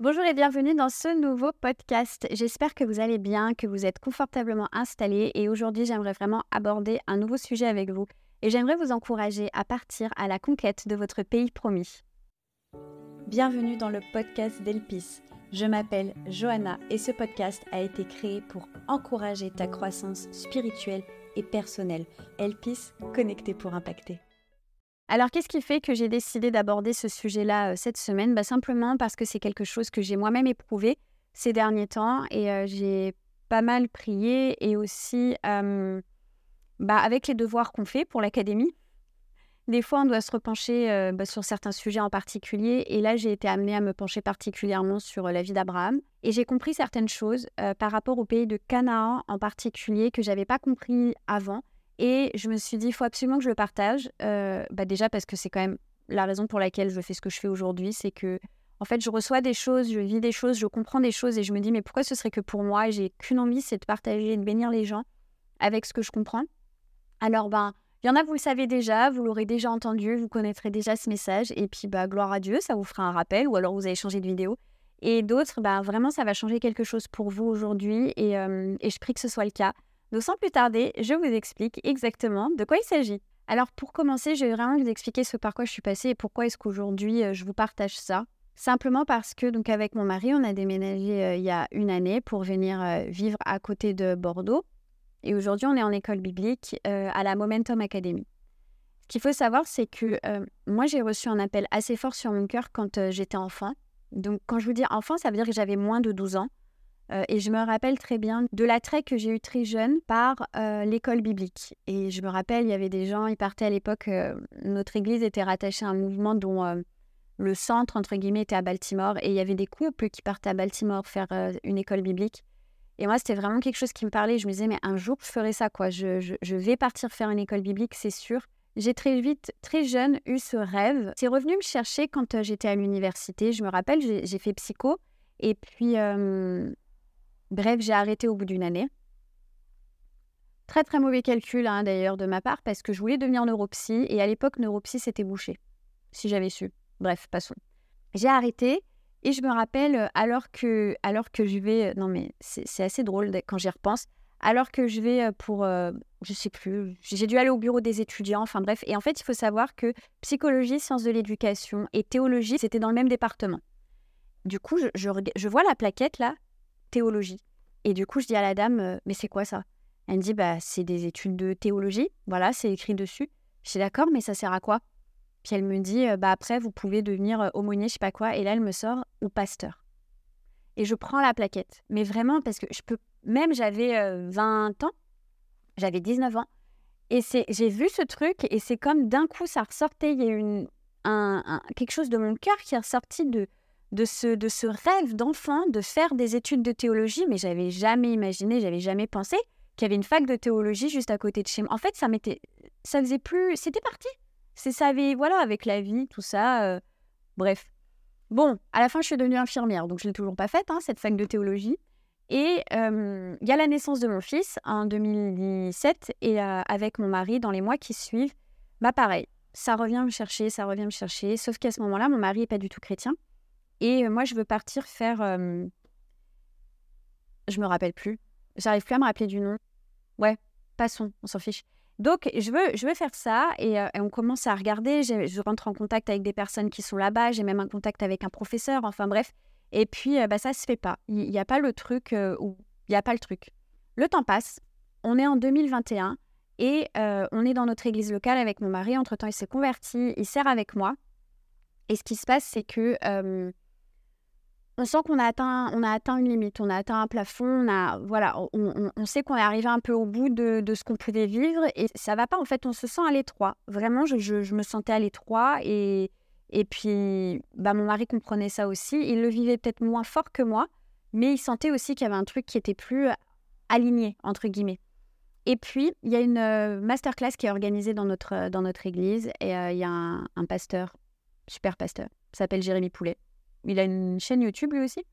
Bonjour et bienvenue dans ce nouveau podcast. J'espère que vous allez bien, que vous êtes confortablement installés et aujourd'hui j'aimerais vraiment aborder un nouveau sujet avec vous et j'aimerais vous encourager à partir à la conquête de votre pays promis. Bienvenue dans le podcast d'Elpis. Je m'appelle Johanna et ce podcast a été créé pour encourager ta croissance spirituelle et personnelle. Elpis, connecté pour impacter. Alors, qu'est-ce qui fait que j'ai décidé d'aborder ce sujet-là euh, cette semaine? Bah, Simplement parce que c'est quelque chose que j'ai moi-même éprouvé ces derniers temps et euh, j'ai pas mal prié et aussi bah, avec les devoirs qu'on fait pour l'académie. Des fois, on doit se repencher euh, bah, sur certains sujets en particulier et là, j'ai été amenée à me pencher particulièrement sur la vie d'Abraham et j'ai compris certaines choses par rapport au pays de Canaan en particulier que j'avais pas compris avant et je me suis dit, il faut absolument que je le partage. Euh, bah déjà parce que c'est quand même la raison pour laquelle je fais ce que je fais aujourd'hui, c'est que en fait, je reçois des choses, je vis des choses, je comprends des choses et je me dis, mais pourquoi ce serait que pour moi Et j'ai qu'une envie, c'est de partager, de bénir les gens avec ce que je comprends? Alors, ben, il y en a, vous le savez déjà, vous l'aurez déjà entendu, vous connaîtrez déjà ce message. Et puis, bah, gloire à Dieu, ça vous fera un rappel ou alors vous avez changé de vidéo. Et d'autres, bah, vraiment, ça va changer quelque chose pour vous aujourd'hui et, euh, et je prie que ce soit le cas. Donc sans plus tarder, je vous explique exactement de quoi il s'agit. Alors pour commencer, je vais vraiment vous expliquer ce par quoi je suis passée et pourquoi est-ce qu'aujourd'hui euh, je vous partage ça. Simplement parce que donc avec mon mari, on a déménagé euh, il y a une année pour venir euh, vivre à côté de Bordeaux. Et aujourd'hui, on est en école biblique à la Momentum Academy. Ce qu'il faut savoir, c'est que moi, j'ai reçu un appel assez fort sur mon cœur quand j'étais enfant. Donc quand je vous dis enfant, ça veut dire que j'avais moins de 12 ans. Euh, et je me rappelle très bien de l'attrait que j'ai eu très jeune par euh, l'école biblique. Et je me rappelle, il y avait des gens, ils partaient à l'époque, euh, notre église était rattachée à un mouvement dont le centre, entre guillemets, était à Baltimore. Et il y avait des couples qui partaient à Baltimore faire une école biblique. Et moi, c'était vraiment quelque chose qui me parlait. Je me disais, mais un jour, je ferai ça, quoi. Je, je, je vais partir faire une école biblique, c'est sûr. J'ai très vite, très jeune, eu ce rêve. C'est revenu me chercher quand j'étais à l'université. Je me rappelle, j'ai fait psycho. Et puis, Bref, j'ai arrêté au bout d'une année. Très très mauvais calcul hein, d'ailleurs de ma part parce que je voulais devenir neuropsy et à l'époque neuropsy c'était bouché. Si j'avais su. Bref, passons. J'ai arrêté et je me rappelle euh, alors que alors que je vais euh, non mais c'est assez drôle quand j'y repense. Alors que je vais euh, pour je sais plus, j'ai dû aller au bureau des étudiants, enfin bref. Et en fait, il faut savoir que psychologie, sciences de l'éducation et théologie, c'était dans le même département. Du coup, je, je vois la plaquette là, théologie. Et du coup, je dis à la dame, «Euh, mais c'est quoi ça? Elle me dit, bah, c'est des études de théologie. Voilà, c'est écrit dessus. Je suis d'accord, mais ça sert à quoi? Puis elle me dit, «Euh, bah, après, vous pouvez devenir euh, aumônier, je sais pas quoi. Et là, elle me sort, ou pasteur. Et je prends la plaquette. Mais vraiment, parce que je peux. Même j'avais 20 ans, j'avais 19 ans. Et j'ai vu ce truc, et c'est comme d'un coup, ça ressortait. Il y a une, un, quelque chose de mon cœur qui est ressorti de de ce, rêve d'enfant de faire des études de théologie, mais j'avais jamais imaginé, j'avais jamais pensé qu'il y avait une fac de théologie juste à côté de chez moi. En fait, ça m'était, ça faisait plus, c'était parti. C'est ça avait, voilà, avec la vie, tout ça. Euh, bref. Bon, à la fin, je suis devenue infirmière, donc je l'ai toujours pas faite, hein, cette fac de théologie. Et euh, il y a la naissance de mon fils en 2017, et euh, avec mon mari, dans les mois qui suivent, bah pareil, ça revient me chercher, ça revient me chercher. Sauf qu'à ce moment-là, mon mari est pas du tout chrétien. Et moi, je veux partir faire. Je Je me rappelle plus. J'arrive plus à me rappeler du nom. Ouais, passons, on s'en fiche. Donc, je veux, je veux faire ça et, on commence à regarder. Je rentre en contact avec des personnes qui sont là-bas. J'ai même un contact avec un professeur. Enfin, bref. Et puis, bah, ça se fait pas. Il n'y a pas le truc il n'y a pas le truc. Le temps passe. On est en 2021 et on est dans notre église locale avec mon mari. Entre-temps, il s'est converti. Il sert avec moi. Et ce qui se passe, c'est que on sent qu'on a atteint, on a atteint une limite, on a atteint un plafond, on a, voilà, on, sait qu'on est arrivé un peu au bout de, ce qu'on pouvait vivre et ça va pas. En fait, on se sent à l'étroit. Vraiment, je, me sentais à l'étroit et, et puis, bah, mon mari comprenait ça aussi. Il le vivait peut-être moins fort que moi, mais il sentait aussi qu'il y avait un truc qui était plus aligné entre guillemets. Et puis, il y a une euh, masterclass qui est organisée dans notre, dans notre église et euh, il y a un, un pasteur, super pasteur, s'appelle Jérémy Poulet il a une chaîne YouTube lui aussi,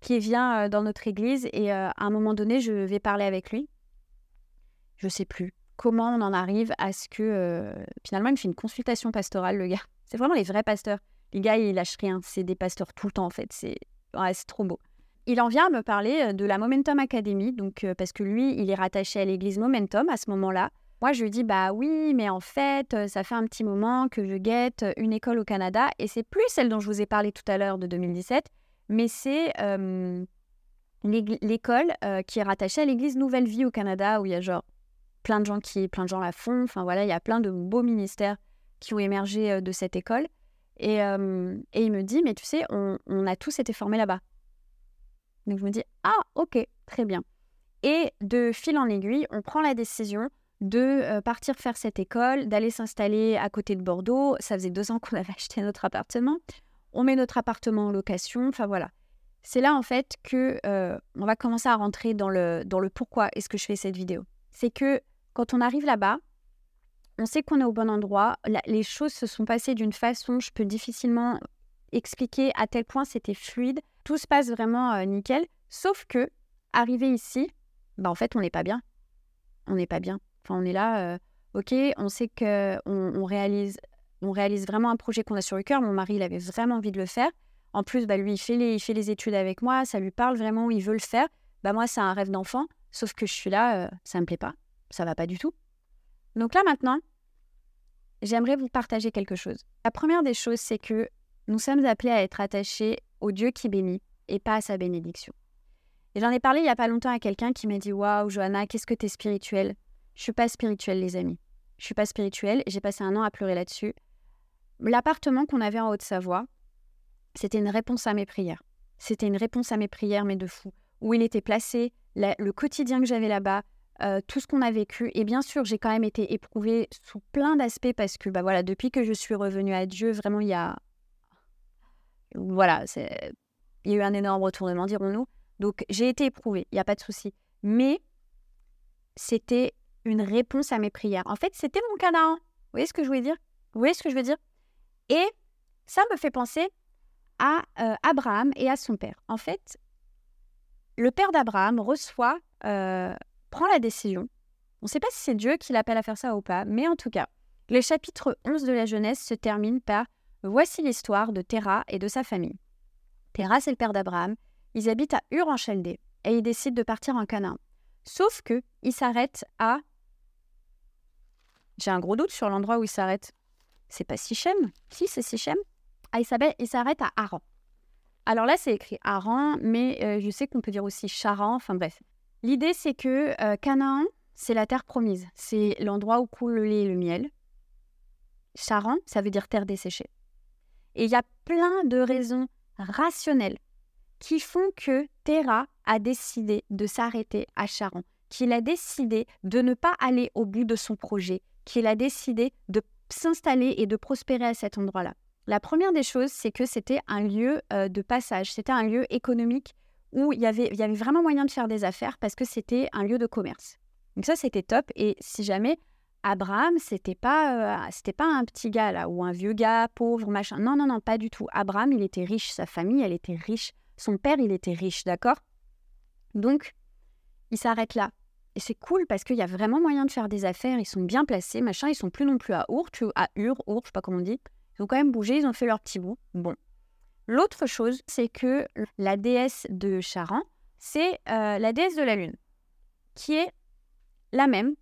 qui vient euh, dans notre église et euh, à un moment donné, je vais parler avec lui. Je sais plus comment on en arrive à ce que euh, finalement il fait une consultation pastorale, le gars. C'est vraiment les vrais pasteurs. Les gars, ils lâchent rien. C'est des pasteurs tout le temps en fait. C'est trop beau. Il en vient à me parler de la Momentum Academy, donc parce que lui, il est rattaché à l'église Momentum à ce moment-là. Moi, je lui dis bah oui, mais en fait, ça fait un petit moment que je guette une école au Canada et c'est plus celle dont je vous ai parlé tout à l'heure de 2017, mais c'est l'école qui est rattachée à l'église Nouvelle Vie au Canada où il y a genre plein de gens qui plein de gens la font. Enfin voilà, il y a plein de beaux ministères qui ont émergé de cette école. Et, il me dit mais tu sais, on a tous été formés là-bas. Donc je me dis, ah ok, très bien. Et de fil en aiguille, on prend la décision de euh, partir faire cette école, d'aller s'installer à côté de Bordeaux. Ça faisait deux ans qu'on avait acheté notre appartement. On met notre appartement en location. Enfin voilà. C'est là en fait que euh, on va commencer à rentrer dans le, dans le pourquoi est-ce que je fais cette vidéo. C'est que quand on arrive là-bas, on sait qu'on est au bon endroit. les choses se sont passées d'une façon, je peux difficilement expliquer à tel point c'était fluide. Tout se passe vraiment euh, nickel. Sauf que, arrivé ici, bah en fait, on n'est pas bien. On n'est pas bien. Enfin, on est là, euh, ok, on sait qu'on on réalise, on réalise vraiment un projet qu'on a sur le cœur. Mon mari, il avait vraiment envie de le faire. En plus, bah, lui, il fait, les, il fait les études avec moi, ça lui parle vraiment, il veut le faire. Bah, moi, c'est un rêve d'enfant, sauf que je suis là, euh, ça me plaît pas. Ça va pas du tout. Donc là, maintenant, j'aimerais vous partager quelque chose. La première des choses, c'est que nous sommes appelés à être attachés au Dieu qui bénit et pas à sa bénédiction. Et j'en ai parlé il n'y a pas longtemps à quelqu'un qui m'a dit Waouh, Johanna, qu'est-ce que tu es spirituelle? Je suis pas spirituelle, les amis. Je suis pas spirituelle. J'ai passé un an à pleurer là-dessus. L'appartement qu'on avait en Haute-Savoie, c'était une réponse à mes prières. C'était une réponse à mes prières, mais de fou. Où il était placé, le quotidien que j'avais là-bas, euh, tout ce qu'on a vécu. Et bien sûr, j'ai quand même été éprouvée sous plein d'aspects parce que, bah voilà, depuis que je suis revenue à Dieu, vraiment, il y a, voilà, il y a eu un énorme retournement, dirons-nous. Donc j'ai été éprouvée, il n'y a pas de souci. Mais c'était une réponse à mes prières. En fait, c'était mon canard. Vous voyez ce que je voulais dire? Vous voyez ce que je veux dire? Et ça me fait penser à euh, Abraham et à son père. En fait, le père d'Abraham reçoit, euh, prend la décision. On ne sait pas si c'est Dieu qui l'appelle à faire ça ou pas, mais en tout cas, le chapitre 11 de la Genèse se termine par Voici l'histoire de Terah et de sa famille. Terah, c'est le père d'Abraham. Ils habitent à Ur en Chaldée et ils décident de partir en Canaan. Sauf que ils s'arrêtent à. J'ai un gros doute sur l'endroit où ils s'arrêtent. C'est pas Sichem? Si, c'est Sichem. Ah, ils s'arrêtent à Haran. Alors là, c'est écrit Haran, mais euh, je sais qu'on peut dire aussi Charan. Enfin bref. L'idée, c'est que euh, Canaan, c'est la terre promise. C'est l'endroit où coule le lait et le miel. Charan, ça veut dire terre desséchée. Et il y a plein de raisons rationnelles qui font que Terra a décidé de s'arrêter à Charon, qu'il a décidé de ne pas aller au bout de son projet, qu'il a décidé de s'installer et de prospérer à cet endroit-là. La première des choses, c'est que c'était un lieu euh, de passage, c'était un lieu économique où il y, avait, vraiment moyen de faire des affaires parce que c'était un lieu de commerce. Donc ça, c'était top. Et si jamais Abraham, c'était pas, euh, c'était pas un petit gars là, ou un vieux gars pauvre, machin. Non, non, non, pas du tout. Abraham, il était riche, sa famille, elle était riche. Son père, il était riche, d'accord? Donc, il s'arrête là. Et c'est cool parce qu'il y a vraiment moyen de faire des affaires, ils sont bien placés, machin, ils sont plus non plus à Our, à Ur, Our, je sais pas comment on dit. Ils ont quand même bougé, ils ont fait leur petit bout. Bon. L'autre chose, c'est que la déesse de Charan, c'est euh, la déesse de la lune, qui est la même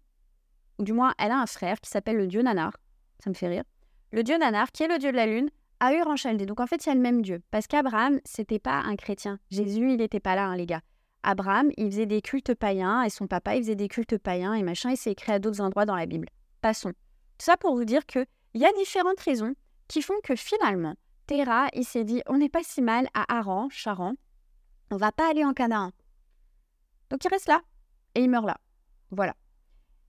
ou du moins elle a un frère qui s'appelle le dieu Nanar, ça me fait rire. Le dieu Nanar, qui est le dieu de la lune, a eu en Donc en fait, il y a le même dieu. Parce qu'Abraham, c'était pas un chrétien. Jésus, il n'était pas là, hein, les gars. Abraham, il faisait des cultes païens et son papa, il faisait des cultes païens et machin, il s'est écrit à d'autres endroits dans la Bible. Passons. Tout ça pour vous dire qu'il y a différentes raisons qui font que finalement, Terah, il s'est dit on n'est pas si mal à Haran, Charan, on va pas aller en Canaan. Donc il reste là et il meurt là. Voilà.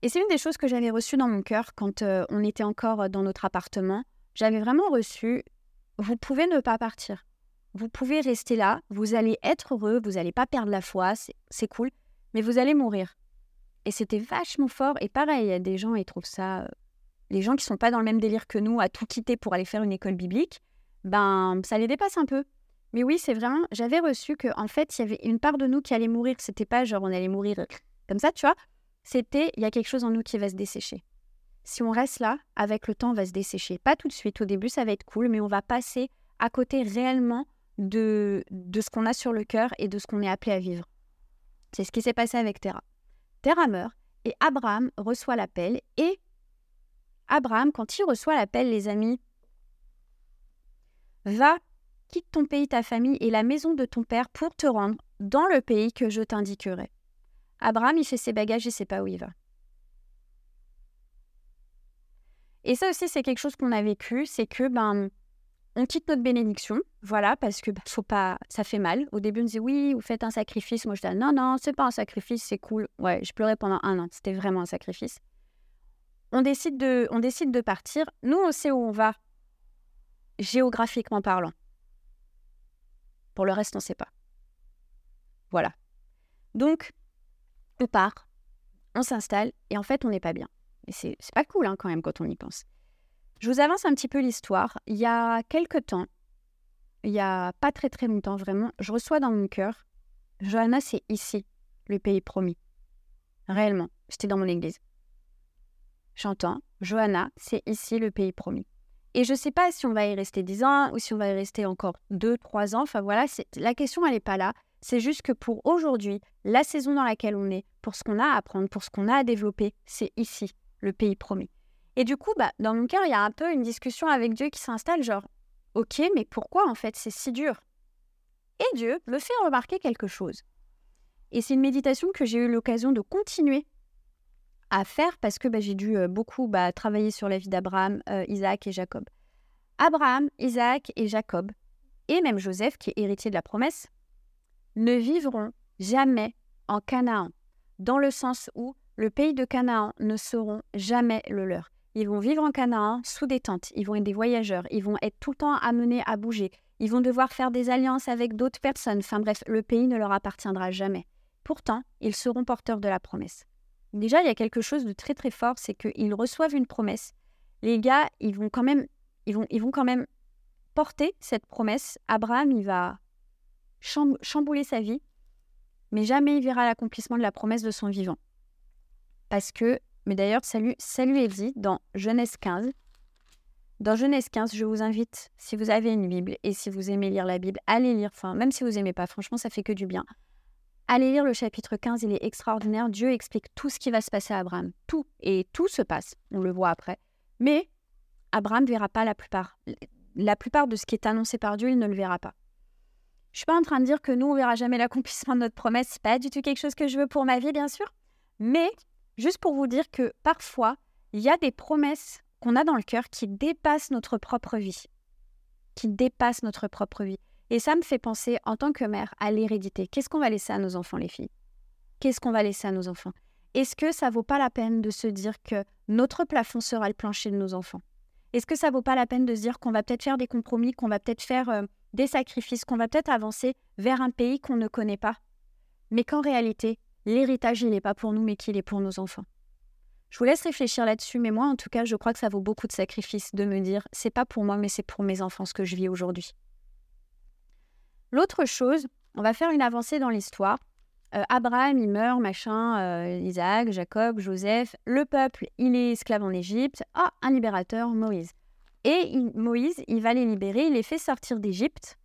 Et c'est une des choses que j'avais reçues dans mon cœur quand euh, on était encore euh, dans notre appartement. J'avais vraiment reçu, vous pouvez ne pas partir. Vous pouvez rester là, vous allez être heureux, vous n'allez pas perdre la foi, c'est cool, mais vous allez mourir. Et c'était vachement fort. Et pareil, il y a des gens, ils trouvent ça... Euh, les gens qui sont pas dans le même délire que nous, à tout quitter pour aller faire une école biblique, ben, ça les dépasse un peu. Mais oui, c'est vraiment, j'avais reçu que en fait, il y avait une part de nous qui allait mourir. C'était pas genre on allait mourir comme ça, tu vois c'était il y a quelque chose en nous qui va se dessécher. Si on reste là, avec le temps, on va se dessécher. Pas tout de suite, au début, ça va être cool, mais on va passer à côté réellement de, de ce qu'on a sur le cœur et de ce qu'on est appelé à vivre. C'est ce qui s'est passé avec Terah. Terah meurt et Abraham reçoit l'appel et Abraham, quand il reçoit l'appel, les amis, va, quitte ton pays, ta famille et la maison de ton père pour te rendre dans le pays que je t'indiquerai. Abraham, il fait ses bagages, il ne sait pas où il va. Et ça aussi, c'est quelque chose qu'on a vécu, c'est que ben, on quitte notre bénédiction, voilà, parce que bah, faut pas, ça fait mal. Au début, on disait oui, vous faites un sacrifice. Moi, je disais non, non, c'est pas un sacrifice, c'est cool. Ouais, je pleurais pendant un an, c'était vraiment un sacrifice. On décide de, on décide de partir. Nous, on sait où on va, géographiquement parlant. Pour le reste, on ne sait pas. Voilà. Donc, on part, on s'installe, et en fait, on n'est pas bien. Et c'est pas cool hein, quand même quand on y pense. Je vous avance un petit peu l'histoire. Il y a quelque temps, il y a pas très très longtemps vraiment, je reçois dans mon cœur, Johanna, c'est ici, le pays promis. Réellement, j'étais dans mon église. J'entends, Johanna, c'est ici le pays promis. Et je ne sais pas si on va y rester 10 ans ou si on va y rester encore 2, 3 ans. Enfin voilà, la question, elle n'est pas là. C'est juste que pour aujourd'hui, la saison dans laquelle on est, pour ce qu'on a à apprendre, pour ce qu'on a à développer, c'est ici, le pays promis. Et du coup, bah, dans mon cœur, il y a un peu une discussion avec Dieu qui s'installe, genre, ok, mais pourquoi en fait c'est si dur? Et Dieu me fait remarquer quelque chose. Et c'est une méditation que j'ai eu l'occasion de continuer à faire parce que bah, j'ai dû euh, beaucoup bah, travailler sur la vie d'Abraham, euh, Isaac et Jacob. Abraham, Isaac et Jacob, et même Joseph, qui est héritier de la promesse, ne vivront jamais en Canaan, dans le sens où le pays de Canaan ne seront jamais le leur. Ils vont vivre en Canaan sous des tentes, ils vont être des voyageurs, ils vont être tout le temps amenés à bouger, ils vont devoir faire des alliances avec d'autres personnes, enfin bref, le pays ne leur appartiendra jamais. Pourtant, ils seront porteurs de la promesse. Déjà, il y a quelque chose de très très fort, c'est qu'ils reçoivent une promesse. Les gars, ils vont quand même, ils vont, ils vont quand même porter cette promesse. Abraham, il va chambouler sa vie, mais jamais il verra l'accomplissement de la promesse de son vivant. Parce que, mais d'ailleurs, salut, salut dit dans Genèse 15. Dans Genèse 15, je vous invite, si vous avez une Bible et si vous aimez lire la Bible, allez lire, enfin, même si vous n'aimez pas, franchement, ça fait que du bien. Allez lire le chapitre 15, il est extraordinaire. Dieu explique tout ce qui va se passer à Abraham. Tout. Et tout se passe. On le voit après. Mais Abraham ne verra pas la plupart. La plupart de ce qui est annoncé par Dieu, il ne le verra pas. Je suis pas en train de dire que nous, on verra jamais l'accomplissement de notre promesse. n'est pas du tout quelque chose que je veux pour ma vie, bien sûr. Mais juste pour vous dire que parfois, il y a des promesses qu'on a dans le cœur qui dépassent notre propre vie. Qui dépassent notre propre vie. Et ça me fait penser, en tant que mère, à l'hérédité. Qu'est-ce qu'on va laisser à nos enfants, les filles? Qu'est-ce qu'on va laisser à nos enfants? Est-ce que ça vaut pas la peine de se dire que notre plafond sera le plancher de nos enfants? Est-ce que ça vaut pas la peine de se dire qu'on va peut-être faire des compromis, qu'on va peut-être faire euh, des sacrifices, qu'on va peut-être avancer vers un pays qu'on ne connaît pas? Mais qu'en réalité, l'héritage, il n'est pas pour nous, mais qu'il est pour nos enfants. Je vous laisse réfléchir là-dessus, mais moi, en tout cas, je crois que ça vaut beaucoup de sacrifices de me dire, c'est pas pour moi, mais c'est pour mes enfants ce que je vis aujourd'hui. L'autre chose, on va faire une avancée dans l'histoire. Euh, Abraham, il meurt, machin, euh, Isaac, Jacob, Joseph. Le peuple, il est esclave en Égypte. Ah, un libérateur, Moïse. Et Moïse, il va les libérer, il les fait sortir d'Égypte.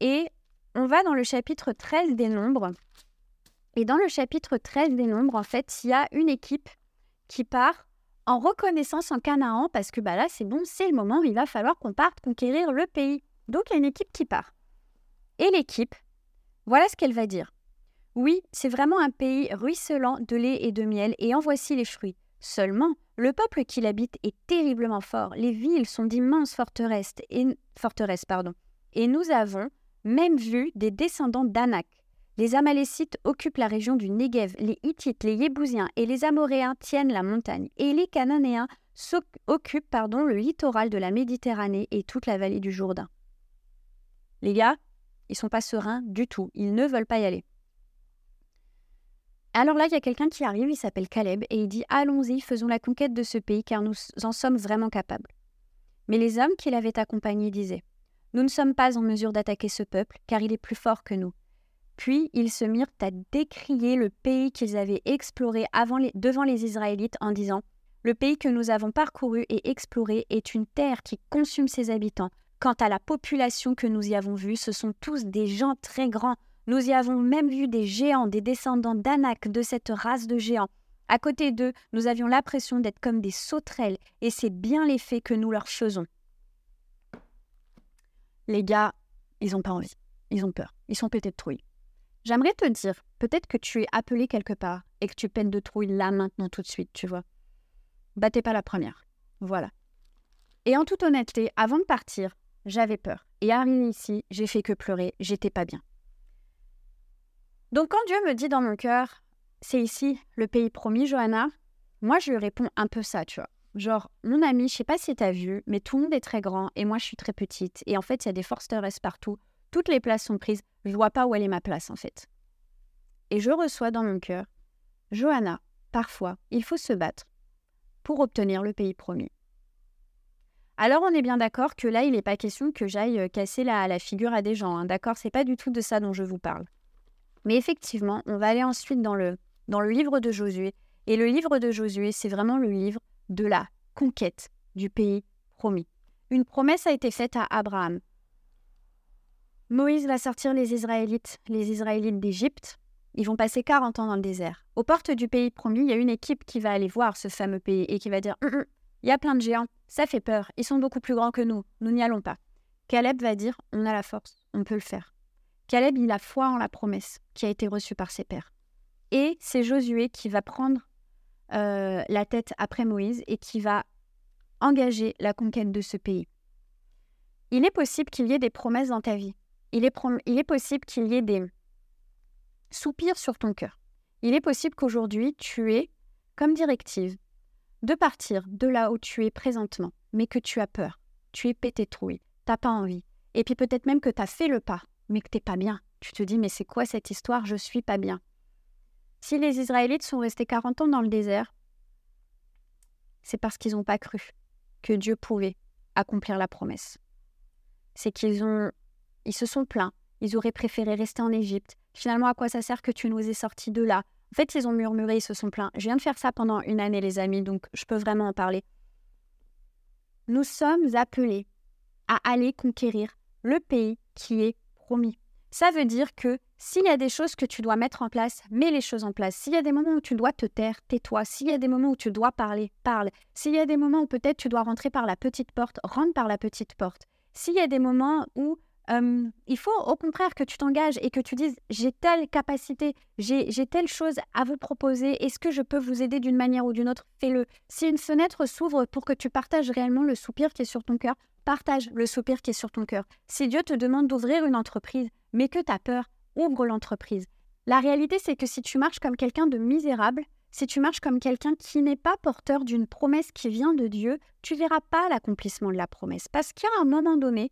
Et on va dans le chapitre 13 des Nombres. Et dans le chapitre 13 des Nombres, en fait, il y a une équipe qui part en reconnaissance en Canaan parce que bah là, c'est bon, c'est le moment, il va falloir qu'on parte conquérir le pays. Donc il y a une équipe qui part. Et l'équipe, voilà ce qu'elle va dire. Oui, c'est vraiment un pays ruisselant de lait et de miel, et en voici les fruits. Seulement, le peuple qui l'habite est terriblement fort. Les villes sont d'immenses forteresses, et, forteresses pardon. et nous avons même vu des descendants d'Anak. Les Amalécites occupent la région du Negev, les Hittites, les Yébousiens et les Amoréens tiennent la montagne, et les Cananéens occupent pardon, le littoral de la Méditerranée et toute la vallée du Jourdain. Les gars, ils sont pas sereins du tout. Ils ne veulent pas y aller. Alors là, il y a quelqu'un qui arrive, il s'appelle Caleb, et il dit Allons-y, faisons la conquête de ce pays, car nous en sommes vraiment capables. Mais les hommes qui l'avaient accompagné disaient Nous ne sommes pas en mesure d'attaquer ce peuple, car il est plus fort que nous. Puis ils se mirent à décrier le pays qu'ils avaient exploré devant les Israélites en disant Le pays que nous avons parcouru et exploré est une terre qui consume ses habitants, Quant à la population que nous y avons vue, ce sont tous des gens très grands. Nous y avons même vu des géants, des descendants d'Anak, de cette race de géants. À côté d'eux, nous avions l'impression d'être comme des sauterelles, et c'est bien l'effet que nous leur faisons. Les gars, ils n'ont pas envie, ils ont peur, ils sont pétés de trouille. J'aimerais te dire, peut-être que tu es appelé quelque part et que tu peines de trouille là, maintenant, tout de suite, tu vois. Battez pas la première. Voilà. Et en toute honnêteté, avant de partir, j'avais peur. Et arrivé ici, j'ai fait que pleurer, j'étais pas bien. Donc quand Dieu me dit dans mon cœur, c'est ici le pays promis, Johanna, moi je lui réponds un peu ça, tu vois. Genre, mon ami, je sais pas si t'as vu, mais tout le monde est très grand et moi je suis très petite. Et en fait, il y a des forsteresses partout. Toutes les places sont prises. Je vois pas où elle est ma place en fait. Et je reçois dans mon cœur, Johanna, parfois, il faut se battre pour obtenir le pays promis. Alors on est bien d'accord que là, il n'est pas question que j'aille euh, casser la, la, figure à des gens. Hein, d'accord C'est pas du tout de ça dont je vous parle. Mais effectivement, on va aller ensuite dans le, dans le livre de Josué. Et le livre de Josué, c'est vraiment le livre de la conquête du pays promis. Une promesse a été faite à Abraham. Moïse va sortir les Israélites, les Israélites d'Égypte. Ils vont passer 40 ans dans le désert. Aux portes du pays promis, il y a une équipe qui va aller voir ce fameux pays et qui va dire hum, hum, Il y a plein de géants, ça fait peur, ils sont beaucoup plus grands que nous, nous n'y allons pas. Caleb va dire On a la force, on peut le faire. Caleb, il a foi en la promesse qui a été reçue par ses pères. Et c'est Josué qui va prendre euh, la tête après Moïse et qui va engager la conquête de ce pays. Il est possible qu'il y ait des promesses dans ta vie. Il est, possible qu'il y ait des soupirs sur ton cœur. Il est possible qu'aujourd'hui, tu aies comme directive de partir de là où tu es présentement, mais que tu as peur, tu es pété trouille, t'as pas envie. Et puis peut-être même que tu as fait le pas, mais que t'es pas bien. Tu te dis, mais c'est quoi cette histoire? Je suis pas bien. Si les Israélites sont restés 40 ans dans le désert, c'est parce qu'ils n'ont pas cru que Dieu pouvait accomplir la promesse. C'est qu'ils ont, ils se sont plaints. Ils auraient préféré rester en Égypte. Finalement, à quoi ça sert que tu nous aies sortis de là? En fait, ils ont murmuré, ils se sont plaints. Je viens de faire ça pendant une année, les amis, donc je peux vraiment en parler. Nous sommes appelés à aller conquérir le pays qui est ça veut dire que s'il y a des choses que tu dois mettre en place, mets les choses en place. S'il y a des moments où tu dois te taire, tais-toi. S'il y a des moments où tu dois parler, parle. S'il y a des moments où peut-être tu dois rentrer par la petite porte, rentre par la petite porte. S'il y a des moments où il faut au contraire que tu t'engages et que tu dises j'ai telle capacité, j'ai telle chose à vous proposer, est-ce que je peux vous aider d'une manière ou d'une autre? Fais-le. Si une fenêtre s'ouvre pour que tu partages réellement le soupir qui est sur ton cœur, Partage le soupir qui est sur ton cœur. Si Dieu te demande d'ouvrir une entreprise, mais que tu as peur, ouvre l'entreprise. La réalité, c'est que si tu marches comme quelqu'un de misérable, si tu marches comme quelqu'un qui n'est pas porteur d'une promesse qui vient de Dieu, tu verras pas l'accomplissement de la promesse. Parce a un moment donné,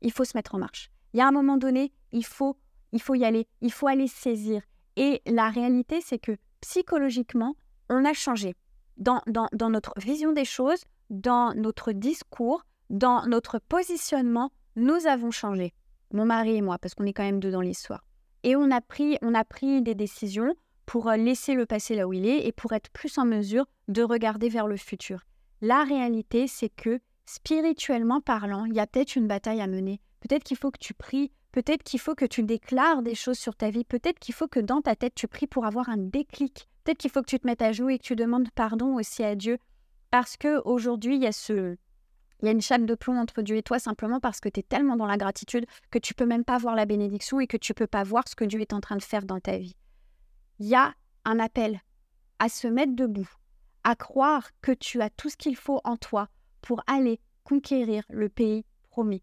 il faut se mettre en marche. Il y a un moment donné, il faut, il faut y aller, il faut aller saisir. Et la réalité, c'est que psychologiquement, on a changé dans, dans, dans notre vision des choses, dans notre discours, dans notre positionnement, nous avons changé, mon mari et moi, parce qu'on est quand même deux dans l'histoire. Et on a pris, on a pris des décisions pour euh, laisser le passé là où il est et pour être plus en mesure de regarder vers le futur. La réalité, c'est que spirituellement parlant, il y a peut-être une bataille à mener. Peut-être qu'il faut que tu pries, peut-être qu'il faut que tu déclares des choses sur ta vie, peut-être qu'il faut que dans ta tête tu pries pour avoir un déclic. Peut-être qu'il faut que tu te mettes à genoux et que tu demandes pardon aussi à Dieu parce que aujourd'hui, il y a il y a une chape de plomb entre Dieu et toi simplement parce que tu es tellement dans la gratitude que tu peux même pas voir la bénédiction et que tu peux pas voir ce que Dieu est en train de faire dans ta vie. Il y a un appel à se mettre debout, à croire que tu as tout ce qu'il faut en toi pour aller conquérir le pays promis.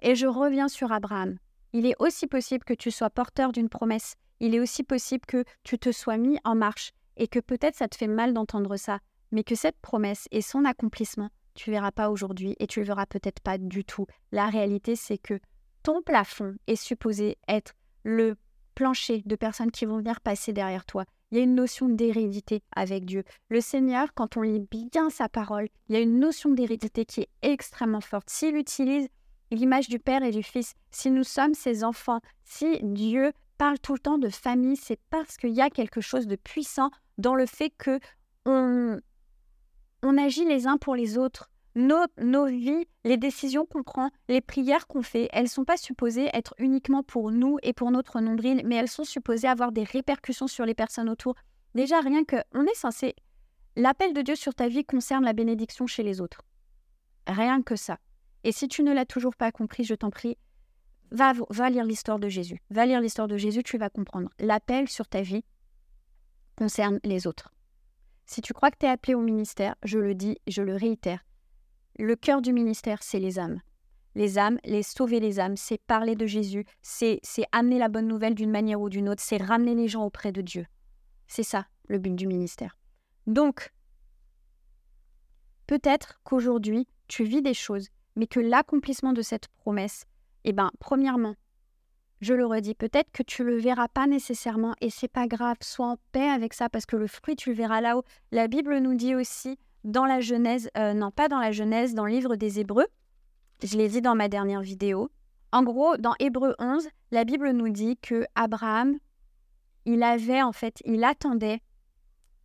Et je reviens sur Abraham. Il est aussi possible que tu sois porteur d'une promesse. Il est aussi possible que tu te sois mis en marche et que peut-être ça te fait mal d'entendre ça, mais que cette promesse et son accomplissement tu verras pas aujourd'hui et tu le verras peut-être pas du tout. La réalité, c'est que ton plafond est supposé être le plancher de personnes qui vont venir passer derrière toi. Il y a une notion d'hérédité avec Dieu. Le Seigneur, quand on lit bien sa parole, il y a une notion d'hérédité qui est extrêmement forte. S'il utilise l'image du Père et du Fils, si nous sommes ses enfants, si Dieu parle tout le temps de famille, c'est parce qu'il y a quelque chose de puissant dans le fait que on, on agit les uns pour les autres nos, nos vies, les décisions qu'on prend, les prières qu'on fait, elles ne sont pas supposées être uniquement pour nous et pour notre nombril, mais elles sont supposées avoir des répercussions sur les personnes autour. Déjà, rien que, on est censé, l'appel de Dieu sur ta vie concerne la bénédiction chez les autres. Rien que ça. Et si tu ne l'as toujours pas compris, je t'en prie, va, va lire l'histoire de Jésus. Va lire l'histoire de Jésus, tu vas comprendre. L'appel sur ta vie concerne les autres. Si tu crois que tu es appelé au ministère, je le dis, je le réitère, le cœur du ministère, c'est les âmes. Les âmes, les sauver les âmes, c'est parler de Jésus, c'est amener la bonne nouvelle d'une manière ou d'une autre, c'est ramener les gens auprès de Dieu. C'est ça le but du ministère. Donc, peut-être qu'aujourd'hui, tu vis des choses, mais que l'accomplissement de cette promesse, eh bien, premièrement, je le redis, peut-être que tu le verras pas nécessairement et c'est pas grave, sois en paix avec ça parce que le fruit tu le verras là-haut. La Bible nous dit aussi dans la Genèse, euh, non pas dans la Genèse, dans le livre des Hébreux. Je l'ai dit dans ma dernière vidéo. En gros, dans Hébreux 11, la Bible nous dit que Abraham, il avait en fait, il attendait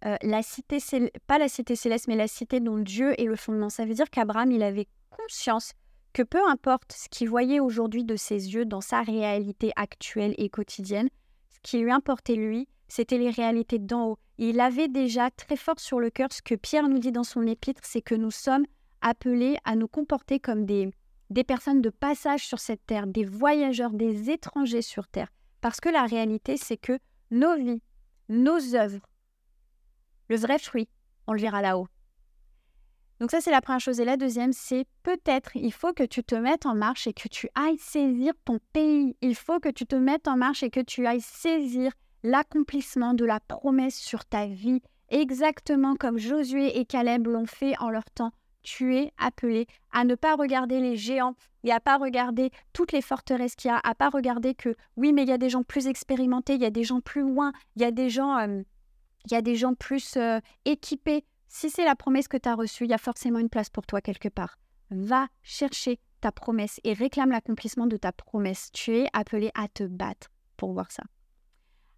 euh, la cité, pas la cité céleste, mais la cité dont Dieu est le fondement. Ça veut dire qu'Abraham, il avait conscience que peu importe ce qu'il voyait aujourd'hui de ses yeux dans sa réalité actuelle et quotidienne, ce qui lui importait lui, c'était les réalités d'en haut. Il avait déjà très fort sur le cœur ce que Pierre nous dit dans son épître, c'est que nous sommes appelés à nous comporter comme des, des personnes de passage sur cette terre, des voyageurs, des étrangers sur terre. Parce que la réalité, c'est que nos vies, nos œuvres, le vrai fruit, on le verra là-haut. Donc ça, c'est la première chose. Et la deuxième, c'est peut-être, il faut que tu te mettes en marche et que tu ailles saisir ton pays. Il faut que tu te mettes en marche et que tu ailles saisir l'accomplissement de la promesse sur ta vie, exactement comme Josué et Caleb l'ont fait en leur temps. Tu es appelé à ne pas regarder les géants et à pas regarder toutes les forteresses qu'il y a, à pas regarder que oui, mais il y a des gens plus expérimentés, il y a des gens plus loin, il y a des gens, euh, plus euh, équipés. Si c'est la promesse que tu as reçue, il y a forcément une place pour toi quelque part. Va chercher ta promesse et réclame l'accomplissement de ta promesse. Tu es appelé à te battre pour voir ça.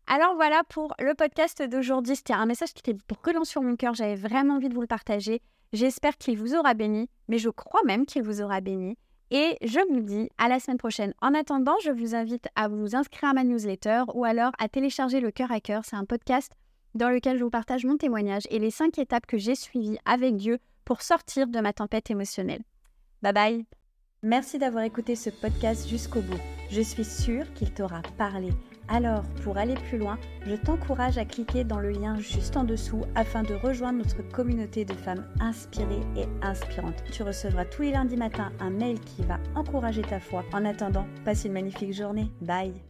Alors voilà pour le podcast d'aujourd'hui. C'était un message qui était brûlant sur mon cœur. J'avais vraiment envie de vous le partager. J'espère qu'il vous aura béni, mais je crois même qu'il vous aura béni. Et je vous dis à la semaine prochaine. En attendant, je vous invite à vous inscrire à ma newsletter ou alors à télécharger le cœur à cœur. C'est un podcast dans lequel je vous partage mon témoignage et les cinq étapes que j'ai suivies avec Dieu pour sortir de ma tempête émotionnelle. Bye bye Merci d'avoir écouté ce podcast jusqu'au bout. Je suis sûre qu'il t'aura parlé alors, pour aller plus loin, je t'encourage à cliquer dans le lien juste en dessous afin de rejoindre notre communauté de femmes inspirées et inspirantes. Tu recevras tous les lundis matins un mail qui va encourager ta foi. En attendant, passe une magnifique journée. Bye